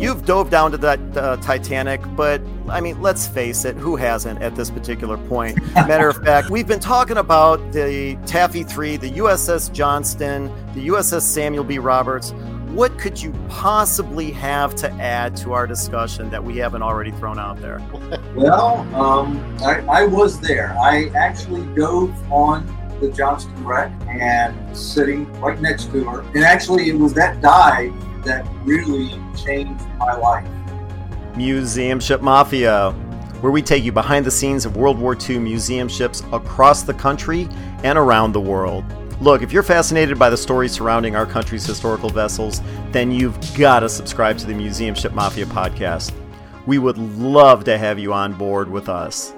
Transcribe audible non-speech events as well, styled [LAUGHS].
you've dove down to that uh, Titanic, but I mean, let's face it, who hasn't at this particular point? [LAUGHS] Matter of fact, we've been talking about the Taffy 3, the USS Johnston, the USS Samuel B. Roberts. What could you possibly have to add to our discussion that we haven't already thrown out there? Well, um, I, I was there. I actually dove on the Johnston wreck and sitting right next to her. And actually, it was that dive that really changed my life. Museum Ship Mafia, where we take you behind the scenes of World War II museum ships across the country and around the world. Look, if you're fascinated by the stories surrounding our country's historical vessels, then you've got to subscribe to the Museum Ship Mafia podcast. We would love to have you on board with us.